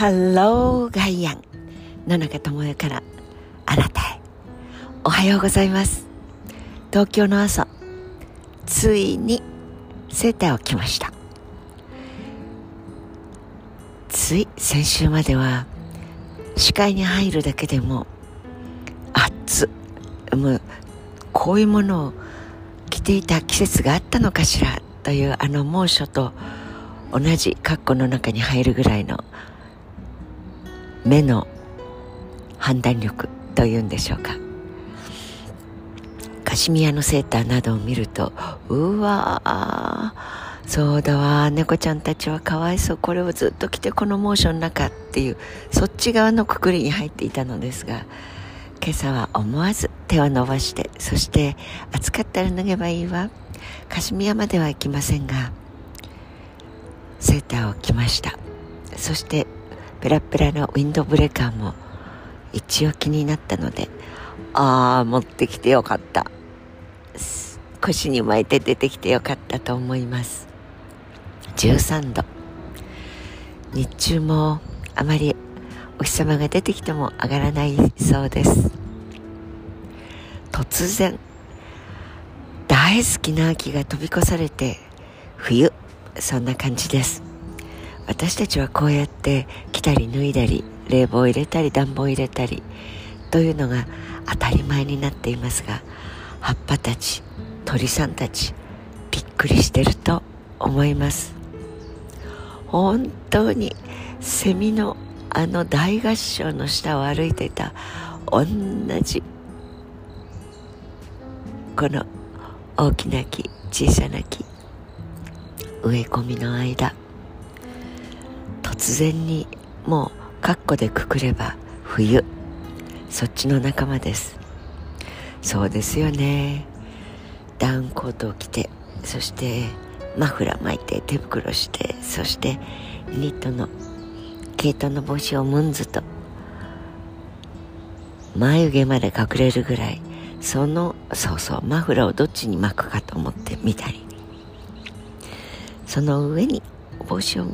ハローガイアン。野中智代からあなたへ。おはようございます。東京の朝。ついにセーターを着ました。つい先週までは視界に入るだけでも暑もうこういうものを着ていた季節があったのかしらというあの猛暑と同じ括弧の中に入るぐらいの目の判断力というんでしょうか。カシミヤのセーターなどを見るとうわそうだわ猫ちゃんたちはかわいそうこれをずっと着てこのモーションの中っていうそっち側のくくりに入っていたのですが今朝は思わず手を伸ばしてそして暑かったら脱げばいいわ。カシミヤまでは行きませんがセーターを着ました。そしてペラペラのウィンドブレーカーも一応気になったのでああ持ってきてよかった。腰に巻いて出てきてよかったと思います。13度。日中もあまりお日様が出てきても上がらないそうです。突然大好きな秋が飛び越されて冬。そんな感じです。私たちはこうやって着たり脱いだり冷房を入れたり暖房を入れたりというのが当たり前になっていますが葉っぱたち鳥さんたちびっくりしてると思います。本当にセミのあの大合唱の下を歩いていた同じこの大きな木小さな木植え込みの間然にもうカッコでくくれば冬。そっちの仲間です。そうですよね。ダウンコートを着てそしてマフラー巻いて手袋してそしてニットの毛糸の帽子をムンズと眉毛まで隠れるぐらいそのそうそうマフラーをどっちに巻くかと思ってみたり。その上に帽子を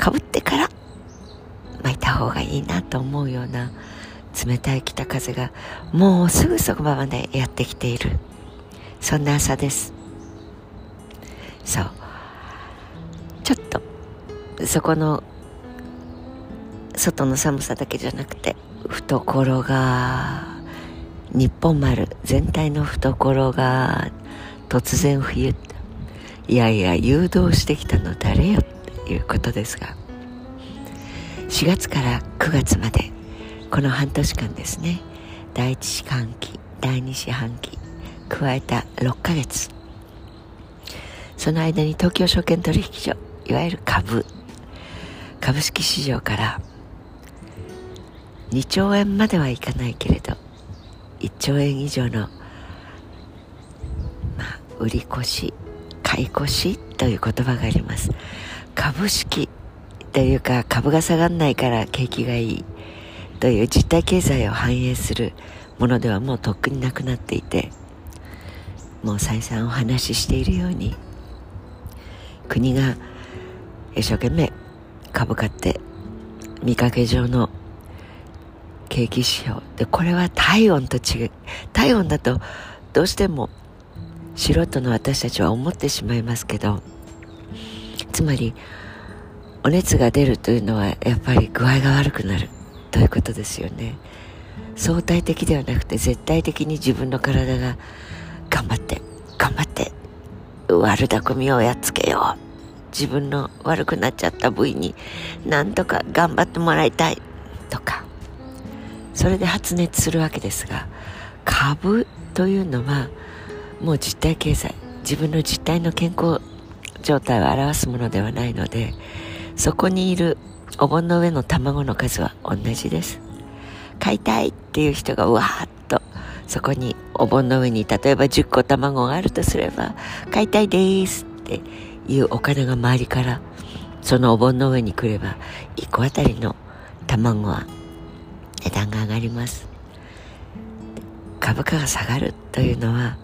かぶってから巻いた方がいいなと思うような冷たい北風がもうすぐそこまでやってきている。そんな朝です。そう。ちょっとそこの外の寒さだけじゃなくて懐が日本丸全体の懐が突然冬いやいや誘導してきたの誰よって。いうことですが4月から9月までこの半年間ですね第1四半期第2四半期加えた6ヶ月。その間に東京証券取引所いわゆる株株式市場から2兆円まではいかないけれど1兆円以上の、まあ、売り越し買い越しという言葉があります。株式というか株が下がらないから景気がいいという実体経済を反映するものではもうとっくになくなっていてもう再三お話ししているように国が一生懸命株価って見かけ上の景気指標でこれは体温と違う。体温だとどうしても素人の私たちは思ってしまいますけどつまりお熱が出るというのはやっぱり具合が悪くなるということですよね。相対的ではなくて絶対的に自分の体が頑張って頑張って悪巧みをやっつけよう。自分の悪くなっちゃった部位になんとか頑張ってもらいたい。とか。それで発熱するわけですが株というのはもう実体経済自分の実体の健康状態を表すものではないのでそこにいるお盆の上の卵の数は同じです。買いたいっていう人がわーっとそこにお盆の上に例えば10個卵があるとすれば買いたいですっていうお金が周りからそのお盆の上に来れば1個あたりの卵は値段が上がります。株価が下がるというのは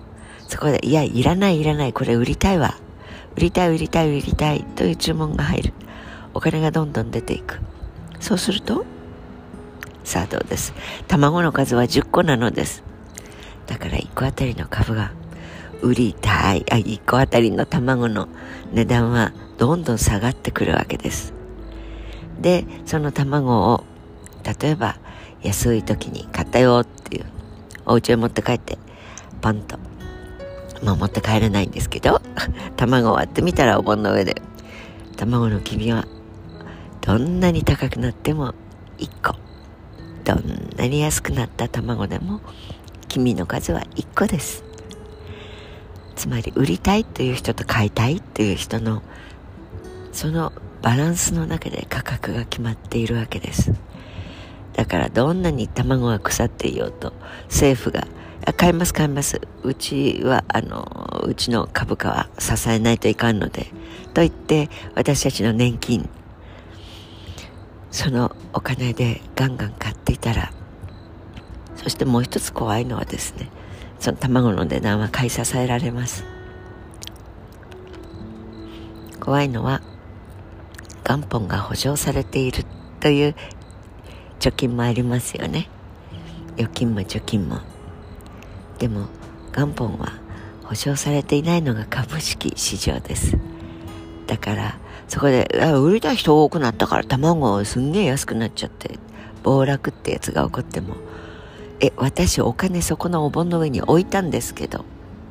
そこでいやいらないいらないこれ売りたいわ。売りたい売りたい売りたいという注文が入る。お金がどんどん出ていく。そうするとさあどうです。卵の数は10個なのです。だから1個あたりの株が売りたい。あ1個あたりの卵の値段はどんどん下がってくるわけです。でその卵を例えば安い時に買ったよっていうお家へ持って帰ってパンとまあ持って帰れないんですけど 卵割ってみたらお盆の上で。卵の黄身はどんなに高くなっても1個。どんなに安くなった卵でも黄身の数は1個です。つまり売りたいという人と買いたいという人のそのバランスの中で価格が決まっているわけです。だからどんなに卵が腐っていようと政府が買います買います。うちはあのうちの株価は支えないといかんので。と言って私たちの年金そのお金でガンガン買っていたらそしてもう一つ怖いのはですねその卵の値段は買い支えられます。怖いのは元本が保証されているという貯金もありますよね。預金も貯金も。でも元本は保証されていないのが株式市場です。だからそこで売りたい人多くなったから卵すんげえ安くなっちゃって暴落ってやつが起こってもえ私お金そこのお盆の上に置いたんですけど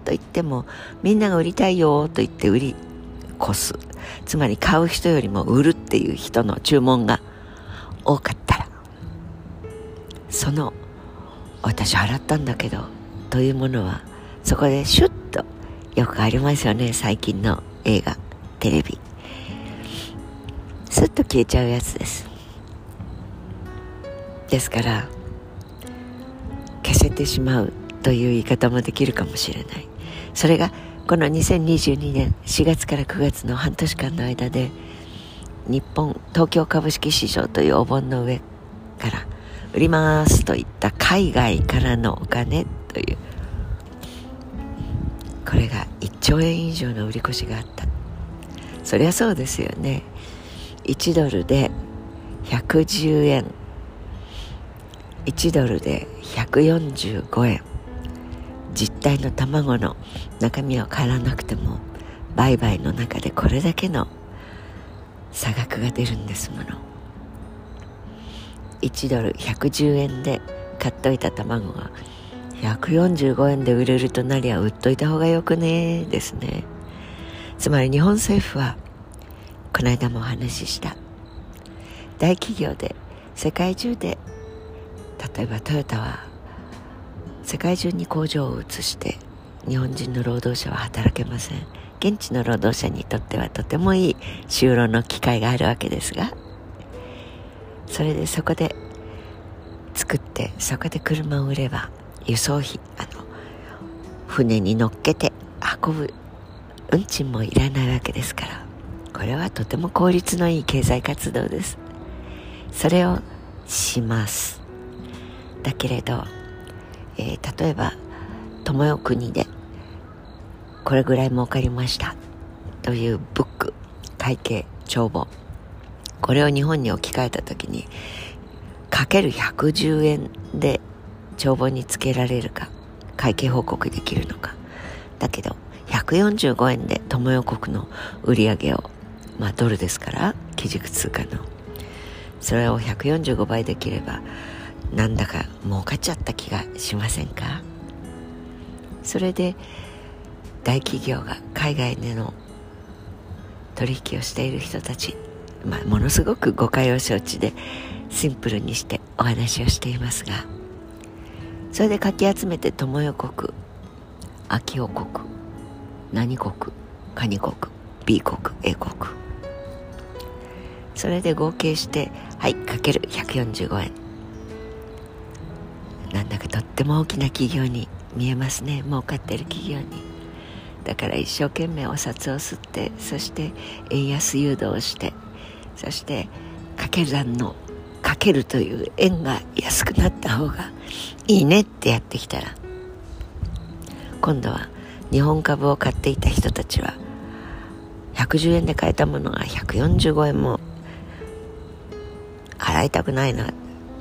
と言ってもみんなが売りたいよと言って売り越す。つまり買う人よりも売るっていう人の注文が多かったらその私払ったんだけどというものはそこでシュッとよくありますよね最近の映画テレビ。スッと消えちゃうやつです。ですから消せてしまうという言い方もできるかもしれない。それがこの2022年4月から9月の半年間の間で日本東京株式市場というお盆の上から売りますといった海外からのお金という。これが1兆円以上の売り越しがあった。そりゃそうですよね。1ドルで110円。1ドルで145円。実体の卵の中身を変わらなくても売買の中でこれだけの差額が出るんですもの。1ドル110円で買っといた卵が145円で売れるとなりゃ売っといた方がよくね？ですね。つまり日本政府はこの間もお話しした大企業で世界中で例えばトヨタは世界中に工場を移して日本人の労働者は働けません。現地の労働者にとってはとてもいい就労の機会があるわけですがそれでそこで作ってそこで車を売れば輸送費あの船に乗っけて運ぶ運賃もいらないわけですからこれはとても効率のいい経済活動です。それをします。だけれど、えー、例えば友よ国でこれぐらい儲かりましたというブック会計帳簿これを日本に置き換えた時にかける110円で帳簿につけられるか会計報告できるのか。だけど145円で友よ国の売り上げをまあドルですから基軸通貨の。それを145倍できればなんだか儲かっちゃった気がしませんか？それで大企業が海外での取引をしている人たち、まあ、ものすごく誤解を承知でシンプルにしてお話をしていますがそれでかき集めて友よ国秋王国何国カニ国 B 国 A 国それで合計してはいかける。145円なんだかとっても大きな企業に見えますね。儲かってる企業に。だから一生懸命お札を吸ってそして円安誘導をしてそして掛け算のかけるという円が安くなった方がいいねってやってきたら今度は日本株を買っていた人たちは110円で買えたものが145円も払いたくないな。い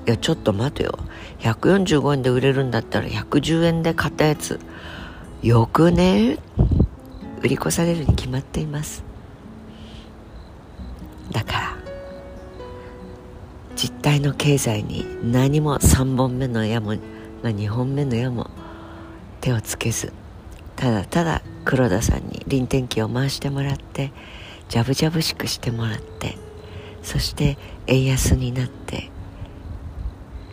やちょっと待てよ。145円で売れるんだったら110円で買ったやつよくね？売り越されるに決まっています。だから実体の経済に何も3本目の矢も、まあ、2本目の矢も手をつけずただただ黒田さんに臨転機を回してもらってジャブジャブしくしてもらってそして円安になって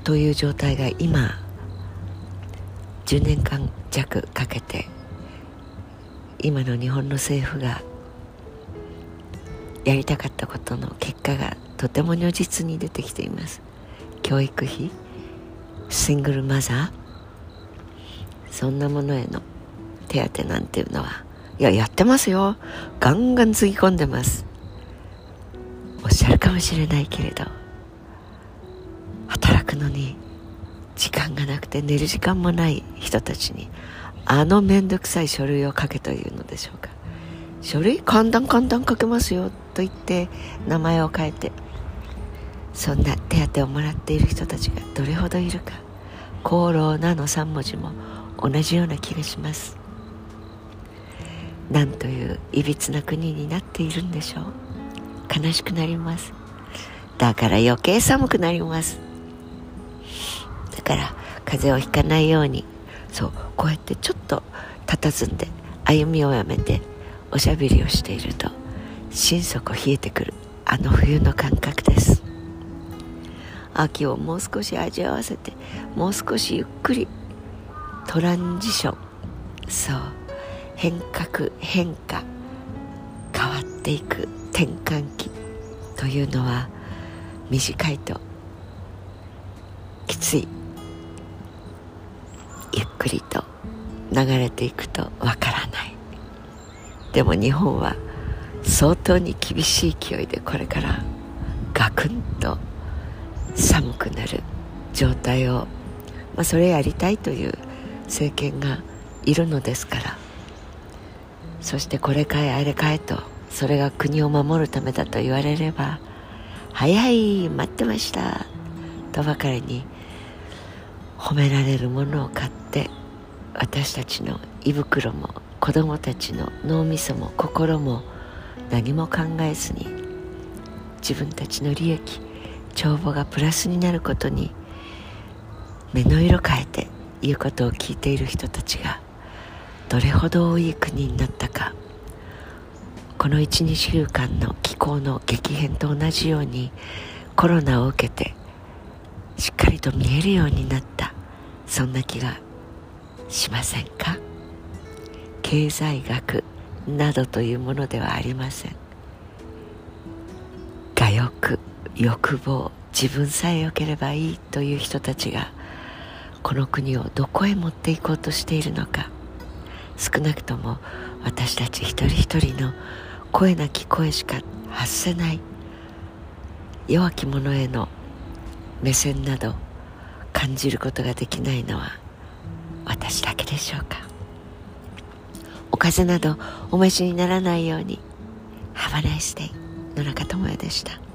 という状態が今10年間弱かけて今の日本の政府がやりたかったことの結果がとても如実に出てきています。教育費シングルマザーそんなものへの手当なんていうのはいややってますよ。ガンガンつぎ込んでます。おっしゃるかもしれないけれど働くのに時間がなくて寝る時間もない人たちにあの面倒くさい書類を書けというのでしょうか。書類簡単簡単書けますよと言って名前を変えてそんな手当をもらっている人たちがどれほどいるか功労なの3文字も同じような気がします。なんといういびつな国になっているんでしょう。悲しくなります。だから余計寒くなります。だから風邪をひかないように。そうこうやってちょっと佇んで歩みをやめておしゃべりをしていると心底冷えてくるあの冬の感覚です。秋をもう少し味わわせてもう少しゆっくりトランジション。そう。変革変化変わっていく転換期というのは短いときつい。ゆっくりと流れていくとわからない。でも日本は相当に厳しい勢いでこれからガクンと寒くなる状態を、まあ、それやりたいという政権がいるのですから。そしてこれかいあれかいとそれが国を守るためだと言われれば「はいはい待ってました」とばかりに褒められるものを買って私たちの胃袋も子供たちの脳みそも心も何も考えずに自分たちの利益帳簿がプラスになることに目の色変えて言うことを聞いている人たちがどれほど多い国になったかこの12週間の気候の激変と同じようにコロナを受けてしっかりと見えるようになった。そんな気がしませんか？経済学などというものではありません。欲望自分さえ良ければいいという人たちがこの国をどこへ持っていこうとしているのか。少なくとも私たち一人一人の声なき声しか発せない。弱き者への目線など感じることができないのは私だけでしょうか。お風邪などお召しにならないように Have a nice day 野中智也でした。